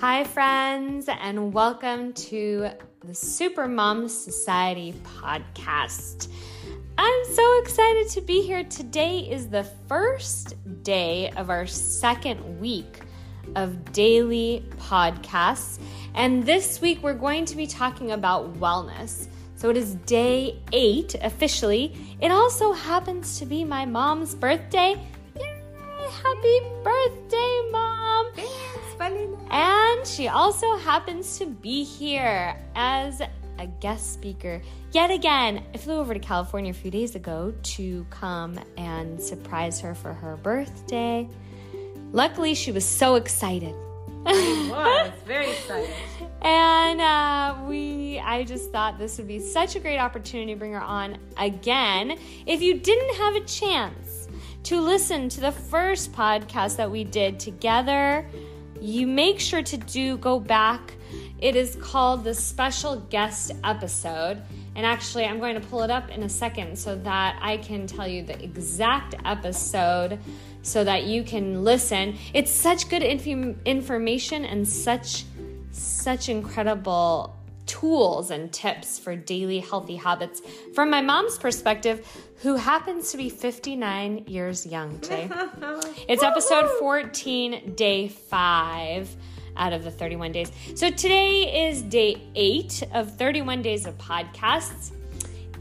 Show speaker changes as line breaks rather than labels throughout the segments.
Hi, friends, and welcome to the Super Mom Society podcast. I'm so excited to be here. Today is the first day of our second week of daily podcasts. And this week we're going to be talking about wellness. So it is day eight officially. It also happens to be my mom's birthday. Yay! Happy birthday, mom! And she also happens to be here as a guest speaker. Yet again, I flew over to California a few days ago to come and surprise her for her birthday. Luckily, she was so excited.
I was very excited.
and uh, we, I just thought this would be such a great opportunity to bring her on again. If you didn't have a chance to listen to the first podcast that we did together, you make sure to do go back. It is called the special guest episode. And actually, I'm going to pull it up in a second so that I can tell you the exact episode so that you can listen. It's such good inf- information and such such incredible tools and tips for daily healthy habits from my mom's perspective, who happens to be 59 years young today. it's episode 14, day 5 out of the 31 days. So today is day 8 of 31 days of podcasts.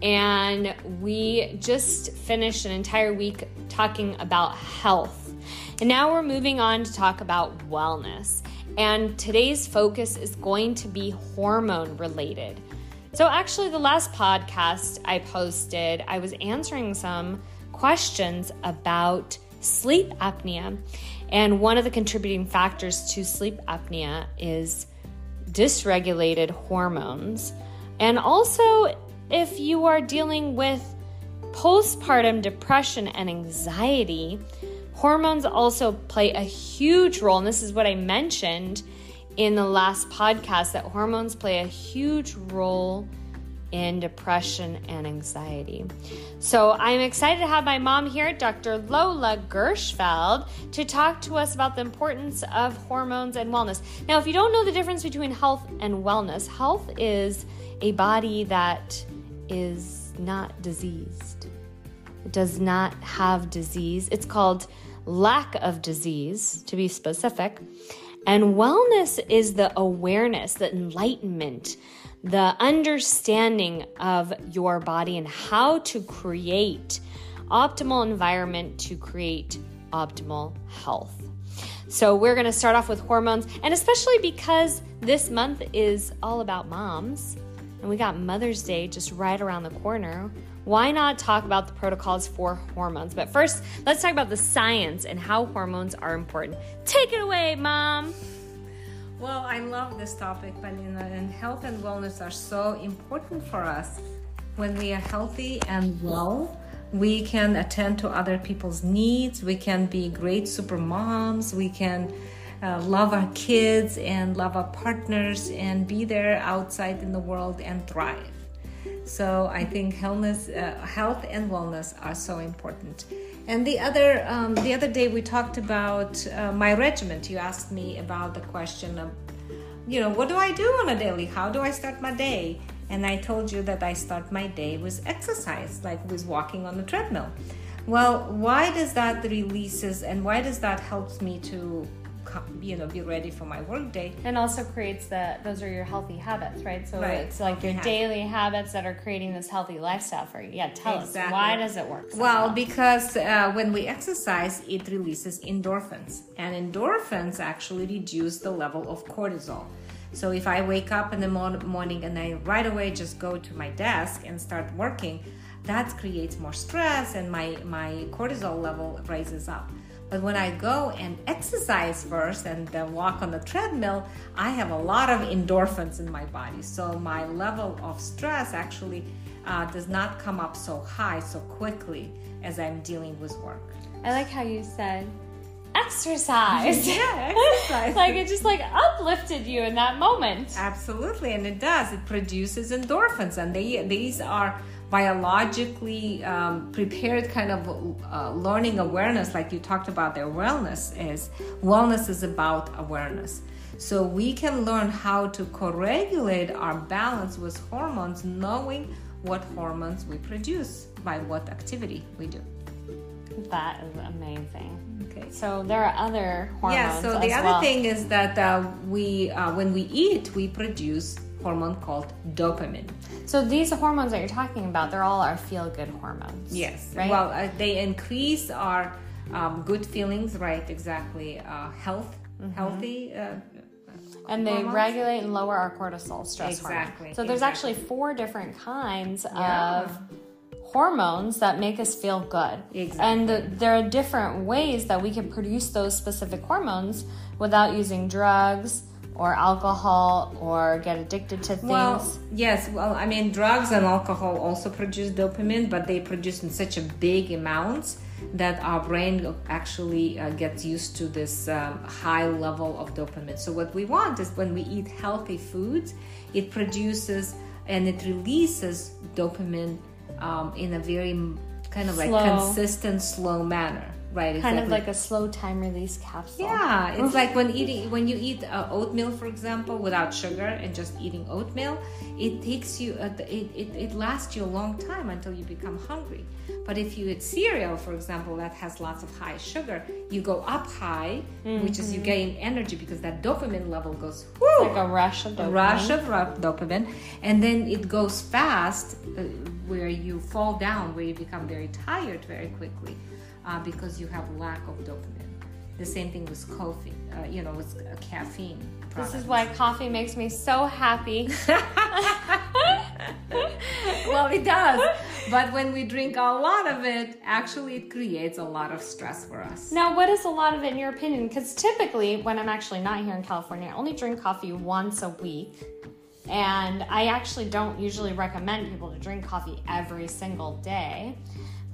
And we just finished an entire week talking about health. And now we're moving on to talk about wellness. And today's focus is going to be hormone related. So, actually, the last podcast I posted, I was answering some questions about sleep apnea. And one of the contributing factors to sleep apnea is dysregulated hormones. And also, if you are dealing with postpartum depression and anxiety, hormones also play a huge role. And this is what I mentioned in the last podcast that hormones play a huge role in depression and anxiety. So I'm excited to have my mom here, Dr. Lola Gershfeld, to talk to us about the importance of hormones and wellness. Now, if you don't know the difference between health and wellness, health is a body that is not diseased. It does not have disease. It's called lack of disease, to be specific. And wellness is the awareness, the enlightenment, the understanding of your body and how to create optimal environment to create optimal health. So we're going to start off with hormones and especially because this month is all about moms and we got Mother's Day just right around the corner. Why not talk about the protocols for hormones? But first, let's talk about the science and how hormones are important. Take it away, Mom.
Well, I love this topic, Vanina, and health and wellness are so important for us. When we are healthy and well, we can attend to other people's needs, we can be great super moms, we can uh, love our kids and love our partners and be there outside in the world and thrive. So I think healthness, uh, health and wellness are so important. And the other um, the other day we talked about uh, my regiment. You asked me about the question of, you know, what do I do on a daily? How do I start my day? And I told you that I start my day with exercise, like with walking on the treadmill. Well, why does that releases and why does that helps me to you know be ready for my work day.
And also creates the those are your healthy habits right? So
Right,
it's like your daily habits that are creating this healthy lifestyle for you. Yeah tell us why does it work so
Well, because uh, when we exercise, it releases endorphins, and endorphins actually reduce the level of cortisol. So if I wake up in the mor- morning and I right away just go to my desk and start working, that creates more stress and my, my cortisol level rises up. But when I go and exercise first and then walk on the treadmill, I have a lot of endorphins in my body. So my level of stress actually uh, does not come up so high so quickly as I'm dealing with work.
i like how you said exercise
Yeah, exercise.
like it just like uplifted you in that moment
Absolutely, and it does. It produces endorphins, and they these are biologically um, prepared kind of uh, learning awareness, like you talked about their wellness is. Wellness is about awareness. So we can learn how to co-regulate our balance with hormones, knowing what hormones we produce by what activity we do.
That is amazing.
Okay.
So there are other hormones.
Yeah. So the other
well.
thing is that uh, we, uh, when we eat, we produce hormone called dopamine.
So these hormones that you're talking about, they're all our feel-good hormones.
Yes.
Right.
Well, uh, they increase our um, good feelings, right? Exactly. Uh, health,
Mm-hmm.
healthy. Uh,
and they
hormones.
regulate and lower our cortisol stress
Exactly,
hormone. So there's
exactly.
actually four different kinds
Yeah.
of hormones that make us feel good.
Exactly.
And the, there are different ways that we can produce those specific hormones without using drugs or alcohol or get addicted to things.
Well, yes. Well, I mean, drugs and alcohol also produce dopamine, but they produce in such a big amounts that our brain actually uh, gets used to this um, high level of dopamine. So what we want is when we eat healthy foods, it produces and it releases dopamine um, in a very kind of like consistent, slow manner. Right.
kind of like a slow time release capsule.
Yeah, it's like when eating when you eat uh, oatmeal, for example, without sugar and just eating oatmeal, it takes you uh, it, it it lasts you a long time until you become hungry. But if you eat cereal, for example, that has lots of high sugar, you go up high, which is you gain energy because that dopamine level goes whoo,
Like a rush of dopamine.
rush of dopamine, and then it goes fast, uh, where you fall down, where you become very tired very quickly, uh, because you have lack of dopamine. The same thing with coffee, uh, you know, with caffeine.
This is why coffee makes me so happy.
well, it does, but when we drink a lot of it, actually, it creates a lot of stress for us.
Now, what is a lot of it in your opinion? Because typically, when I'm actually not here in California, I only drink coffee once a week. And I actually don't usually recommend people to drink coffee every single day.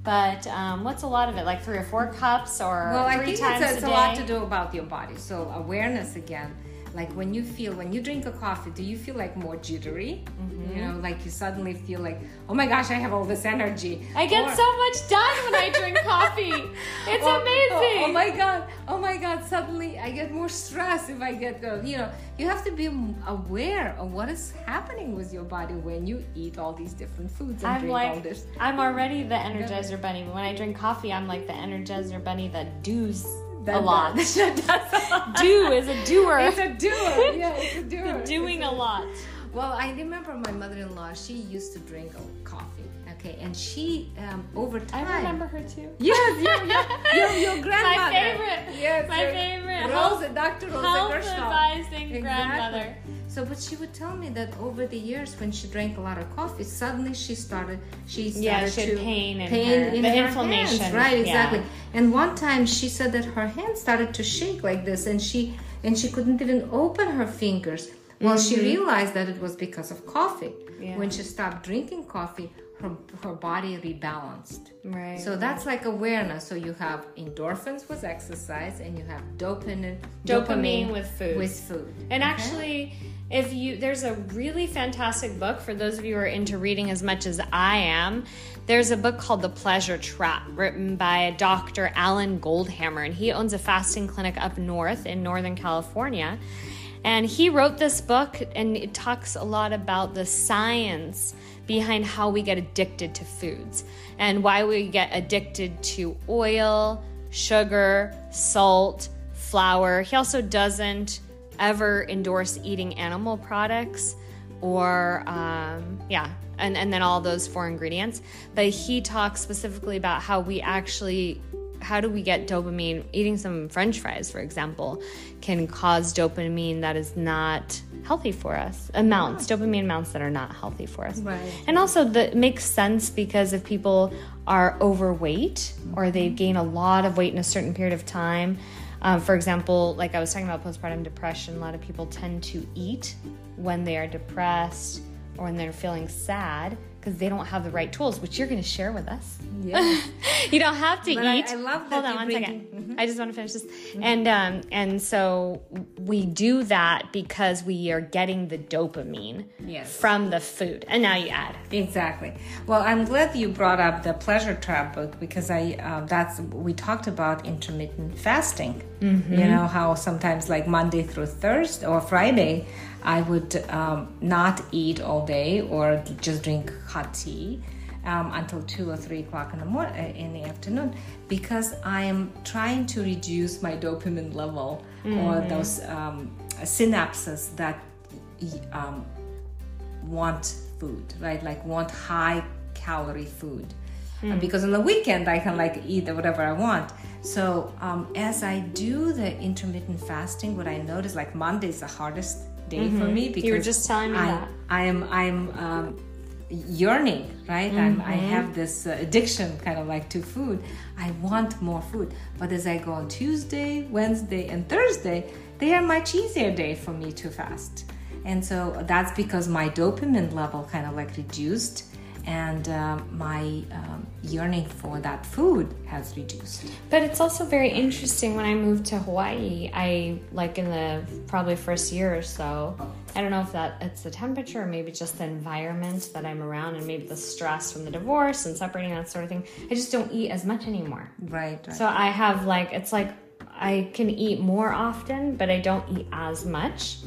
But um, what's a lot of it? Like three or four cups or
Well, I
three
think
times
it's, it's
a
a lot to do about your body. So awareness again. Like when you feel when you drink a coffee, do you feel like more jittery?
Mm-hmm.
You know, like you suddenly feel like, oh my gosh, I have all this energy.
I get
Or-
so much done when I drink coffee. It's
Or-
amazing.
Oh, oh my god! Oh my god! Suddenly, I get more stress if I get. You know, you have to be aware of what is happening with your body when you eat all these different foods and
I'm
drink all
like,
this.
I'm already the Energizer Bunny. But when I drink coffee, I'm like the Energizer Bunny that does a lot.
That does a lot.
Do is a doer.
It's a doer. Yeah, it's a doer.
doing
It's
a lot.
Well, I remember my mother-in-law. She used to drink coffee. Okay, and she um, over time.
I remember her too.
Yes, your, your, your, your grandmother.
My favorite.
Yes,
My favorite.
Rosa, Dr.
Health advising
Exactly.
grandmother.
So, but she would tell me that over the years, when she drank a lot of coffee, suddenly she started. She started
Yeah, she had
to
pain in
pain
her-
in
the
her
inflammation,
hands. Right,
yeah.
exactly. And one time she said that her hands started to shake like this, and she and she couldn't even open her fingers. Well, she realized that it was because of coffee.
Mm-hmm. Yeah.
When she stopped drinking coffee, her her body rebalanced.
Right.
So that's like awareness. So you have endorphins with exercise, and you have dopamine,
Dopamine with food.
With food.
And
Okay?
actually, if you there's a really fantastic book for those of you who are into reading as much as I am. There's a book called The Pleasure Trap, written by Dr. Alan Goldhamer, and he owns a fasting clinic up north in Northern California. And he wrote this book, and it talks a lot about the science behind how we get addicted to foods and why we get addicted to oil, sugar, salt, flour. He also doesn't ever endorse eating animal products or, um, yeah, and, and then all those four ingredients. But he talks specifically about how we actually how do we get dopamine? Eating some french fries, for example, can cause dopamine that is not healthy for us. Amounts, dopamine amounts that are not healthy for us.
Right.
And also, that makes sense because if people are overweight or they gain a lot of weight in a certain period of time, um, for example, like I was talking about postpartum depression, a lot of people tend to eat when they are depressed or when they're feeling sad because they don't have the right tools, which you're going to share with us.
Yeah.
you don't have to
But
eat.
I love that
Hold on one second.
Mhm.
I just want to finish this. And um, and so we do that because we are getting the dopamine
Yes.
from the food. And now you add.
Exactly. Well, I'm glad you brought up the Pleasure Trap book because I uh, that's we talked about intermittent fasting. You know how sometimes like Monday through Thursday or Friday, I would um, not eat all day or just drink hot tea. Um, until two or three o'clock in the morning in the afternoon because I am trying to reduce my dopamine level or those um, synapses that um, want food, right? Like want high calorie food. And because on the weekend I can like eat whatever I want. So um, as I do the intermittent fasting, what I notice like Monday is the hardest day for me because
You were just telling me
I,
that.
I am I'm um, yearning, right? I'm, I
Mm-hmm.
have this uh, addiction kind of like to food. I want more food. But as I go on Tuesday, Wednesday, and Thursday, they are much easier day for me to fast. And so that's because my dopamine level kind of like reduced and um, my um, yearning for that food has reduced.
But it's also very interesting when I moved to Hawaii. I like in the probably first year or so. I don't know if that it's the temperature or maybe just the environment that I'm around and maybe the stress from the divorce and separating that sort of thing. I just don't eat as much anymore.
Right, right.
So I have like it's like I can eat more often, but I don't eat as much.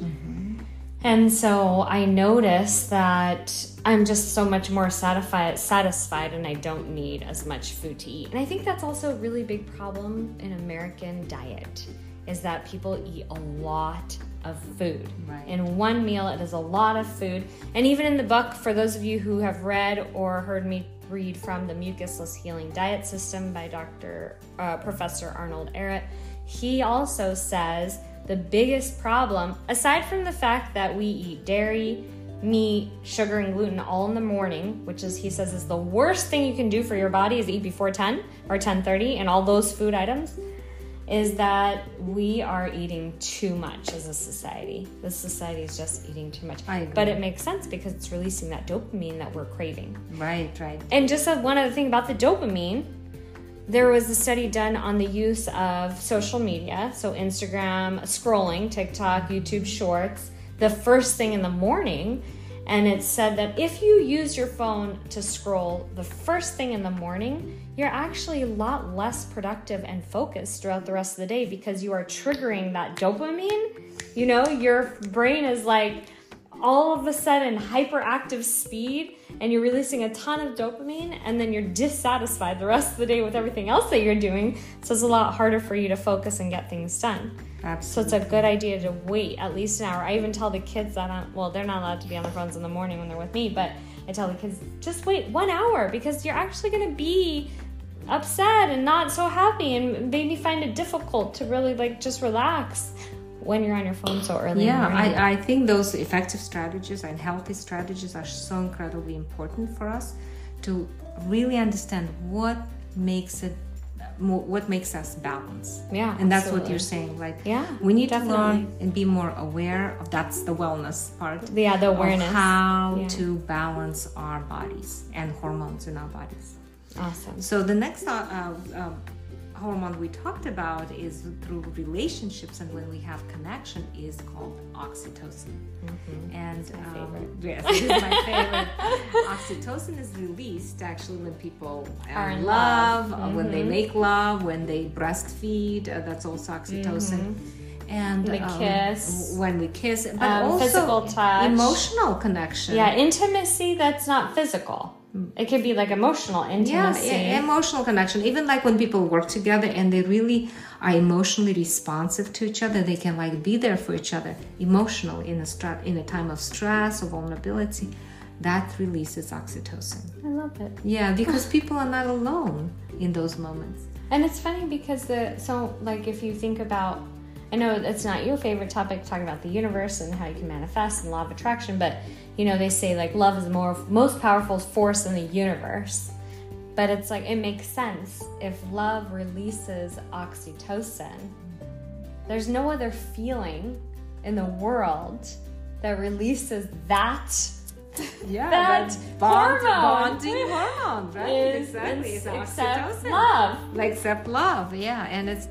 And so I notice that I'm just so much more satisfied, satisfied, and I don't need as much food to eat. And I think that's also a really big problem in American diet, is that people eat a lot of food.
Right.
In one meal, it is a lot of food. And even in the book, for those of you who have read or heard me read from the Mucusless Healing Diet System by Dr. Uh, Professor Arnold Ehret, he also says the biggest problem, aside from the fact that we eat dairy, meat, sugar, and gluten all in the morning, which is he says is the worst thing you can do for your body is eat before 10 or 10:30 and all those food items is that we are eating too much as a society. This society is just eating too much. But it makes sense because it's releasing that dopamine that we're craving.
right, right.
And just one other thing about the dopamine, there was a study done on the use of social media, so Instagram, scrolling, TikTok, YouTube Shorts, the first thing in the morning. And it said that if you use your phone to scroll the first thing in the morning, you're actually a lot less productive and focused throughout the rest of the day because you are triggering that dopamine. You know, your brain is like, all of a sudden hyperactive speed and you're releasing a ton of dopamine and then you're dissatisfied the rest of the day with everything else that you're doing. So it's a lot harder for you to focus and get things done. Absolutely. so it's a good idea to wait at least an hour. I even tell the kids that I'm, well they're not allowed to be on their phones in the morning when they're with me but i tell the kids just wait one hour because you're actually going to be upset and not so happy and maybe find it difficult to really like just relax when you're on your phone so early
Yeah. I, I think those effective strategies and healthy strategies are so incredibly important for us to really understand what makes it what makes us balance.
Yeah,
and that's what you're saying. Like,
Yeah,
we need
definitely.
to learn and be more aware of that's the wellness part.
Yeah, the awareness.
of how
Yeah.
to balance our bodies and hormones in our bodies.
Awesome.
So the next uh, uh, um, hormone we talked about is through relationships and when we have connection is called oxytocin. And
Mm-hmm. my
um, yes, it is my favorite. oxytocin is released actually when people are, in love,
love.
uh, when they
Mhm.
make love, when they breastfeed. Uh, that's also oxytocin. And
The
um,
kiss.
when we kiss, but
Um,
also
physical touch.
emotional connection.
Yeah, intimacy that's not physical. It could be like emotional intimacy.
e- emotional connection. Even like when people work together and they really are emotionally responsive to each other, they can like be there for each other emotional in a stra- in a time of stress or vulnerability. That releases oxytocin.
I love it.
Yeah, because people are not alone in those moments.
And it's funny because the so like if you think about I know it's not your favorite topic talking about the universe and how you can manifest and law of attraction, but you know they say like love is the more most powerful force in the universe. But it's like it makes sense if love releases oxytocin. There's no other feeling in the world that releases that
yeah,
that
bond,
hormone
bonding hormone, right?
is
exactly. It's oxytocin.
love.
like accept love yeah and it's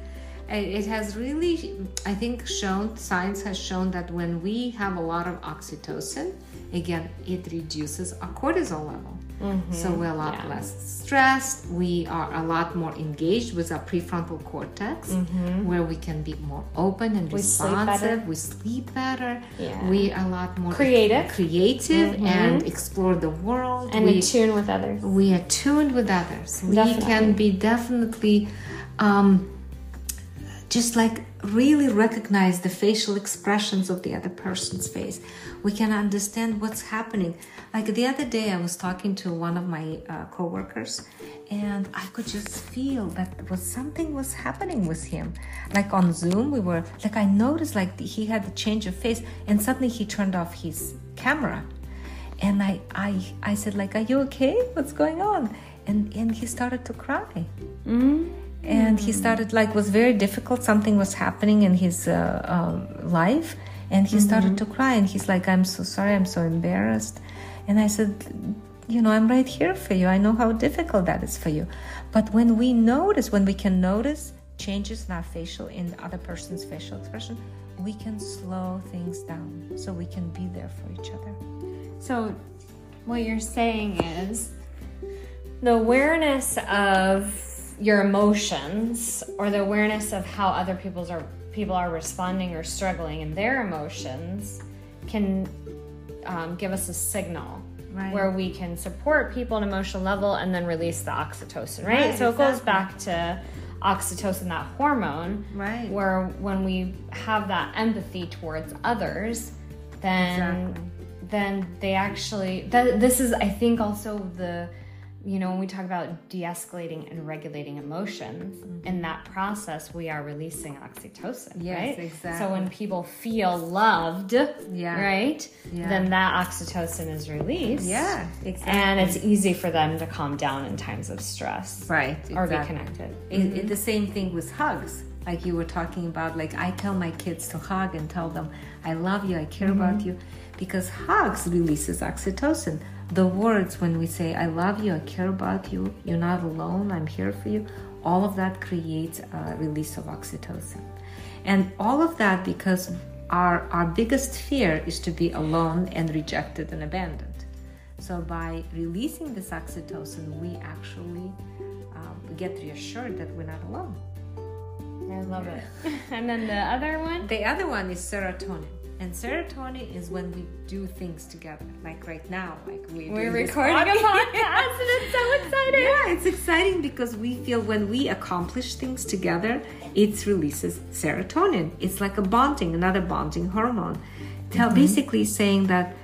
it has really i think shown science has shown that when we have a lot of oxytocin again it reduces our cortisol level so mm-hmm. we're a lot
yeah.
less stressed we are a lot more engaged with our prefrontal cortex mm-hmm. where we can be more open and
We sleep
responsive we sleep better
Yeah.
we are a lot more
Creative.
creative mm-hmm. and explore the world
And
we,
in tune with others.
we are tuned with others. We can be definitely um, just like really recognize the facial expressions of the other person's face. We can understand what's happening. Like the other day, I was talking to one of my uh, coworkers, and I could just feel that was something was happening with him. Like on Zoom, we were like I noticed like he had a change of face, and suddenly he turned off his camera and I, I I said like are you okay what's going on and and he started to cry and he started like was very difficult. Something was happening in his uh, um, life. And he started to cry. And he's like i'm so sorry. I'm so embarrassed. And i said you know i'm right here for you. I know how difficult that is for you. But when we notice when we can notice changes in our facial in the other person's facial expression we can slow things down so we can be there for each other.
So, what you're saying is the awareness of your emotions or the awareness of how other people's are people are responding or struggling in their emotions can um, give us a signal
Right.
where we can support people on emotional level and then release the oxytocin right,
Right,
so it goes back to oxytocin that hormone
Right.
where when we have that empathy towards others then
Exactly.
then they actually th- this is i think also the you know when we talk about de-escalating and regulating emotions in that process we are releasing oxytocin
Mm-hmm. Yes,
right so when people feel loved
Yeah.
right
Yeah.
then that oxytocin is released
Yeah, exactly.
and it's easy for them to calm down in times of stress
right
or be connected
It, it- the same thing with hugs like you were talking about like i tell my kids to hug and tell them i love you i care about you because hugs releases oxytocin the words when we say i love you i care about you you're not alone i'm here for you all of that creates a release of oxytocin. And all of that because our our biggest fear is to be alone and rejected and abandoned. So by releasing this oxytocin we actually um, get reassured that we're not alone.
I love it. And then the other one?
The other one is serotonin and serotonin is when we do things together like right now like we
we're recording a
podcast.
and it's so exciting.
Yeah it's exciting because we feel when we accomplish things together it releases serotonin. It's like a bonding another bonding hormone. Tell mm-hmm. basically saying that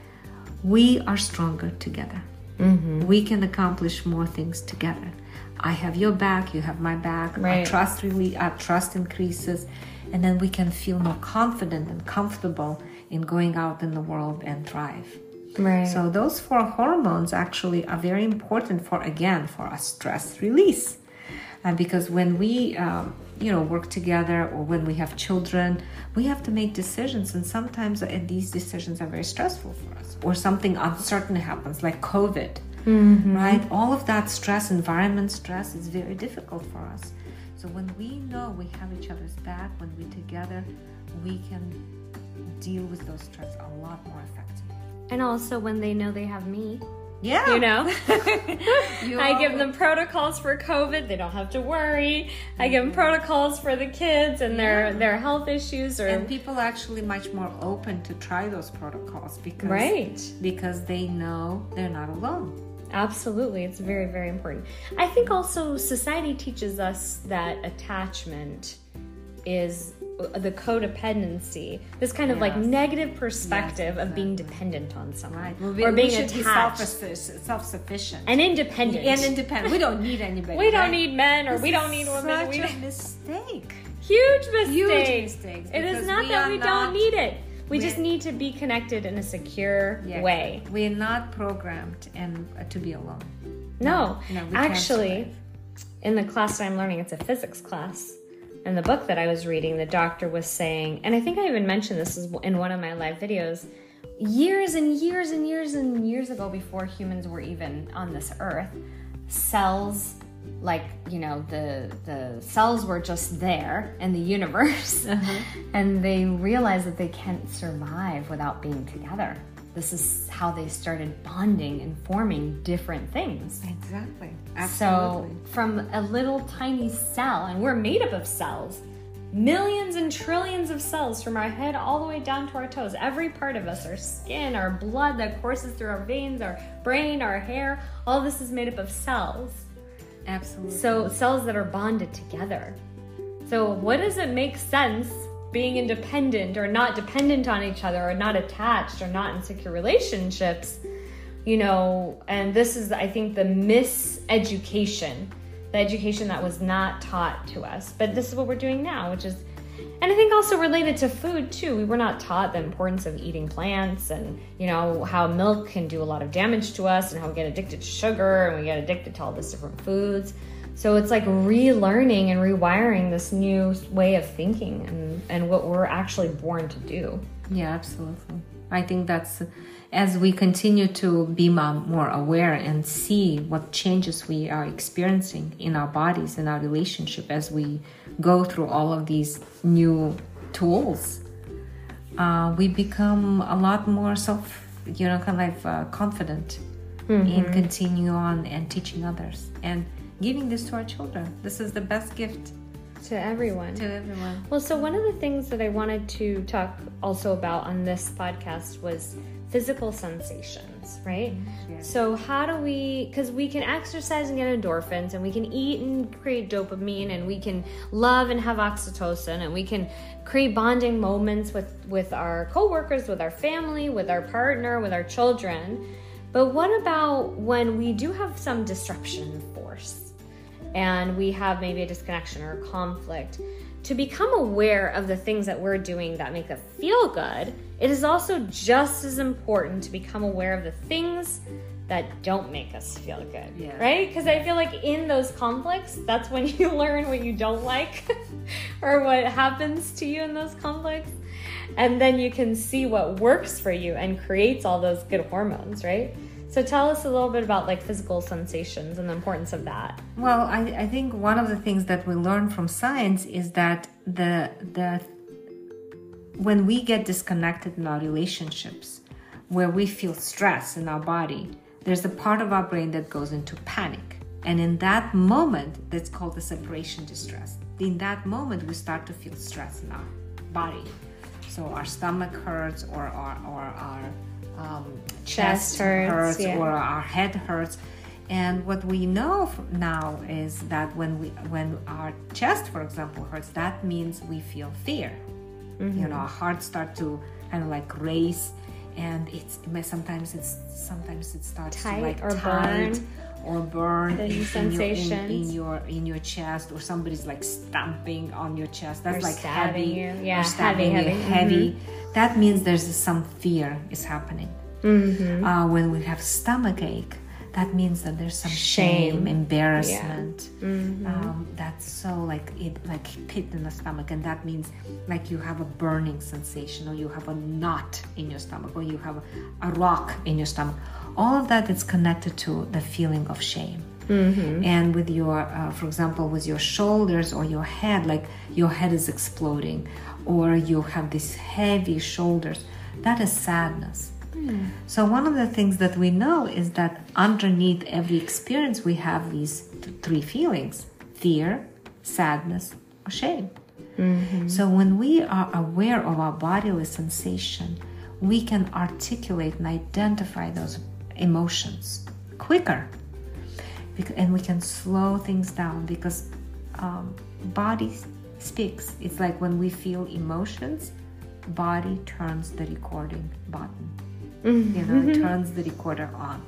we are stronger together. Mm-hmm. We can accomplish more things together. I have your back you have my back. Our trust really our trust increases and then we can feel more confident and comfortable in going out in the world and thrive.
Right.
So those four hormones actually are very important for again for a stress release, uh, because when we um, you know work together or when we have children, we have to make decisions, and sometimes uh, these decisions are very stressful for us, or something uncertain happens like COVID, right? All of that stress, environment stress, is very difficult for us. So when we know we have each other's back, when we're together, we can deal with those stress a lot more effectively.
And also when they know they have me,
Yeah.
you know.
You
I give them protocols for COVID. They don't have to worry. I give them mm-hmm. protocols for the kids and their their health issues or
And people are actually much more open to try those protocols because
right.
because they know they're not alone.
Absolutely. It's very very important. I think also society teaches us that attachment is uh, the codependency, this kind of like negative perspective
Yes,
of being dependent on someone
Well, we,
or
we
being
should be
attached
self self-sufficient
and independent.
and independent. We don't need anybody.
we don't
right?
need men or
This
we don't need women.
Such
We
a mistake.
Huge mistake.
Huge mistakes.
It is not that we
not-
don't need it. We
we-
just need to be connected in a secure
Yeah.
way.
We're not programmed and uh, to be alone.
No,
no,
actually, in the class that I'm learning, it's a physics class. In the book that I was reading, the doctor was saying, and I think I even mentioned this is in one of my live videos, years and years and years and years ago, before humans were even on this earth, cells like you know the the cells were just there in the universe uh-huh. and they realized that they can't survive without being together. This is how they started bonding and forming different things.
Exactly.
Absolutely. so from a little tiny cell and we're made up of cells millions and trillions of cells from our head all the way down to our toes. Every part of us our skin our blood that courses through our veins our brain our hair all this is made up of cells
Absolutely.
So cells that are bonded together. So what does it make sense being independent or not dependent on each other or not attached or not in secure relationships? You know, and this is I think the miseducation, the education that was not taught to us. But this is what we're doing now, which is and I think also related to food too. We were not taught the importance of eating plants and, you know, how milk can do a lot of damage to us and how we get addicted to sugar and we get addicted to all these different foods. So it's like relearning and rewiring this new way of thinking and, and what we're actually born to do.
Yeah, absolutely. I think that's as we continue to be more aware and see what changes we are experiencing in our bodies and our relationship as we go through all of these new tools, uh, we become a lot more self, you know, kind of uh, confident mm-hmm. in continue on and teaching others and giving this to our children. This is the best gift
to everyone.
To everyone.
Well, so one of the things that I wanted to talk also about on this podcast was physical sensations, right? Mm-hmm. So, how do we, because we can exercise and get endorphins, and we can eat and create dopamine, and we can love and have oxytocin, and we can create bonding moments with, with our coworkers, with our family, with our partner, with our children. But what about when we do have some disruption force and we have maybe a disconnection or a conflict? to become aware of the things that we're doing that make us feel good, it is also just as important to become aware of the things that don't make us feel good. Yeah. Right? Because I feel like in those conflicts, that's when you learn what you don't like or what happens to you in those conflicts. And then you can see what works for you and creates all those good hormones, right? So tell us a little bit about like physical sensations and the importance of that.
Well, I, I think one of the things that we learn from science is that the the when we get disconnected in our relationships, where we feel stress in our body, there's a part of our brain that goes into panic. And in that moment, that's called the separation distress. In that moment, we start to feel stress in our body. So our stomach hurts or, our, or our um, chest, chest, hurts, hurts yeah. or our head hurts. And what we know now is that when we when our chest, for example, hurts, that means we feel fear. Mm-hmm. You know, our heart start to kind of like race, and it's sometimes it's sometimes it starts
tight
to like
or
tight
burn
or burn
in,
in, your, in, in, your in your chest, or somebody's like stamping on your chest. That's
or
like heavy,
you. yeah,
or stabbing
heavy,
heavy. heavy. Mm-hmm. That means there's some fear is happening.
Mm-hmm.
Uh, when we have stomach ache, that means that there's some shame, shame embarrassment.
Yeah. Mm-hmm. Um,
that's so like it like pit in the stomach, and that means like you have a burning sensation, or you have a knot in your stomach, or you have a, a rock in your stomach. All of that is connected to the feeling of shame.
Mm-hmm.
And with your, uh, for example, with your shoulders or your head, like your head is exploding, or you have these heavy shoulders, that is sadness so, one of the things that we know is that underneath every experience, we have these three feelings fear, sadness, or shame.
Mm-hmm.
So, when we are aware of our bodily sensation, we can articulate and identify those emotions quicker. And we can slow things down because um, body speaks. It's like when we feel emotions, body turns the recording button mm-hmm. you know it turns the recorder on.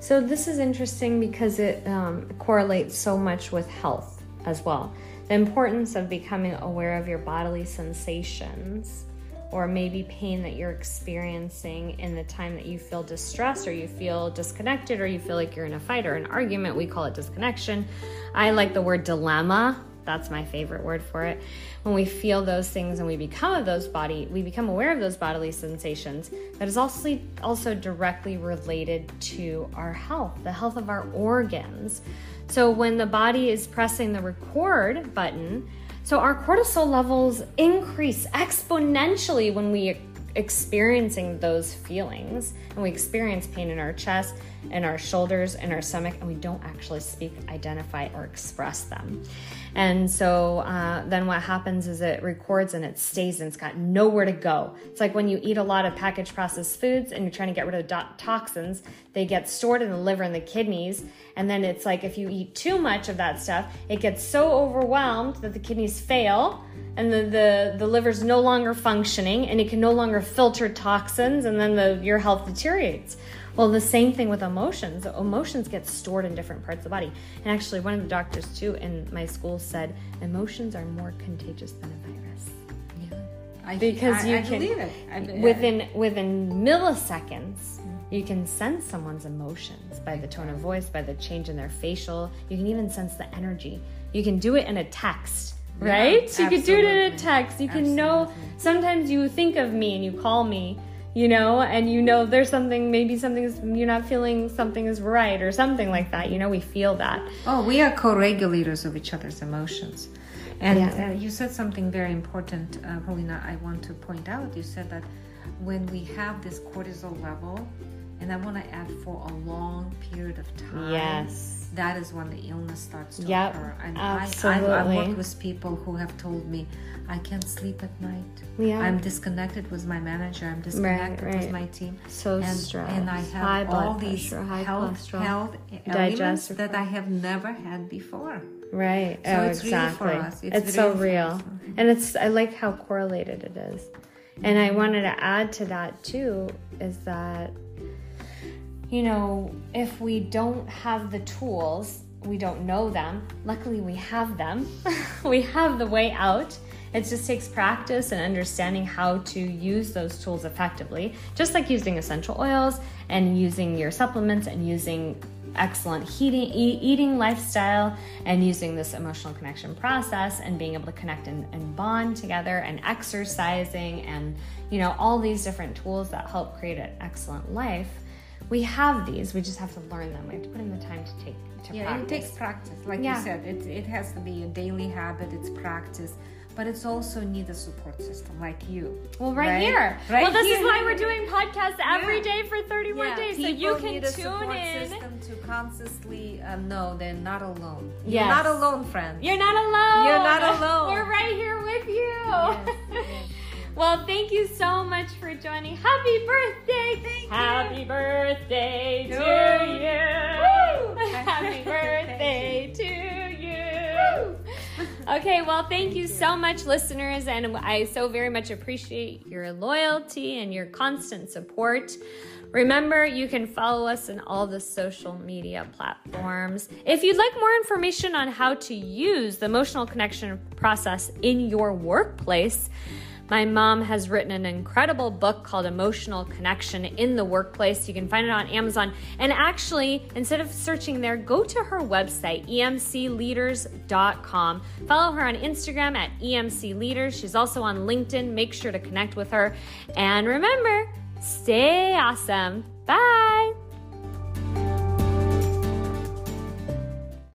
So this is interesting because it um, correlates so much with health as well. The importance of becoming aware of your bodily sensations or maybe pain that you're experiencing in the time that you feel distressed or you feel disconnected or you feel like you're in a fight or an argument we call it disconnection. I like the word dilemma That's my favorite word for it. When we feel those things and we become of those body, we become aware of those bodily sensations. That is also also directly related to our health, the health of our organs. So when the body is pressing the record button, so our cortisol levels increase exponentially when we experiencing those feelings and we experience pain in our chest in our shoulders and our stomach and we don't actually speak identify or express them. And so uh, then what happens is it records and it stays and it's got nowhere to go. It's like when you eat a lot of packaged processed foods and you're trying to get rid of do- toxins they get stored in the liver and the kidneys. And then it's like if you eat too much of that stuff it gets so overwhelmed that the kidneys fail and the, the, the liver's no longer functioning and it can no longer filter toxins and then the, your health deteriorates well, the same thing with emotions. Emotions get stored in different parts of the body. And actually, one of the doctors, too, in my school said emotions are more contagious than a virus.
Yeah. I,
because
I,
you
I
can,
believe it. I,
within, within milliseconds, you can sense someone's emotions by the tone of voice, by the change in their facial. You can even sense the energy. You can do it in a text right?
Yeah,
you can do it in a text. You can know. Sometimes you think of me and you call me, you know, and you know there's something. Maybe something's you're not feeling something is right or something like that. You know, we feel that.
Oh, we are co-regulators of each other's emotions. And
Yeah.
uh, you said something very important, uh, Paulina. I want to point out. You said that when we have this cortisol level, and I want to add for a long period of time.
Yes.
That is when the illness starts to
Yep,
occur. And I, I've,
absolutely.
I've worked with people who have told me, I can't sleep at night.
Yeah.
I'm disconnected with my manager. I'm disconnected
right.
with my team.
So
and,
stressed.
and I have
High blood
all these
pressure, high
health, health elements that I have never had before.
Right.
So
oh,
it's real for
exactly.
us. It's
It's, so
real
real.
us. Mm-hmm.
And it's I like how correlated it is. And I wanted to add to that too is that you know, if we don't have the tools, we don't know them. Luckily we have them. we have the way out. It just takes practice and understanding how to use those tools effectively, just like using essential oils and using your supplements and using excellent heating, e- eating lifestyle and using this emotional connection process and being able to connect and, and bond together and exercising and you know all these different tools that help create an excellent life we have these we just have to learn them we have to put in the time to take to
Yeah,
practice
it takes practice. Like
Yeah.
you said, it, it has to be a daily habit, it's practice. But it's also need a support system like you.
well right,
Right?
here
Right
well this
here.
is why we're doing podcasts every
Yeah.
day for 31
Yeah,
days so
people
you can
need a
tune
support
in
system to consciously uh, know they're not alone.
Yes.
You're not alone, friend.
You're not alone.
You're not alone.
We're right here with you.
Yes.
Well, thank you so much for joining. Happy birthday!
Thank
Happy birthday to you.
Woo!
Happy birthday to you. Okay, well, thank you so much, listeners, and I so very much appreciate your loyalty and your constant support. Remember, you can follow us on all the social media platforms. If you'd like more information on how to use the emotional connection process in your workplace, my mom has written an incredible book called Emotional Connection in the Workplace. You can find it on Amazon. And actually, instead of searching there, go to her website, emcleaders.com. Follow her on Instagram at emcleaders. She's also on LinkedIn. Make sure to connect with her. And remember, stay awesome. Bye.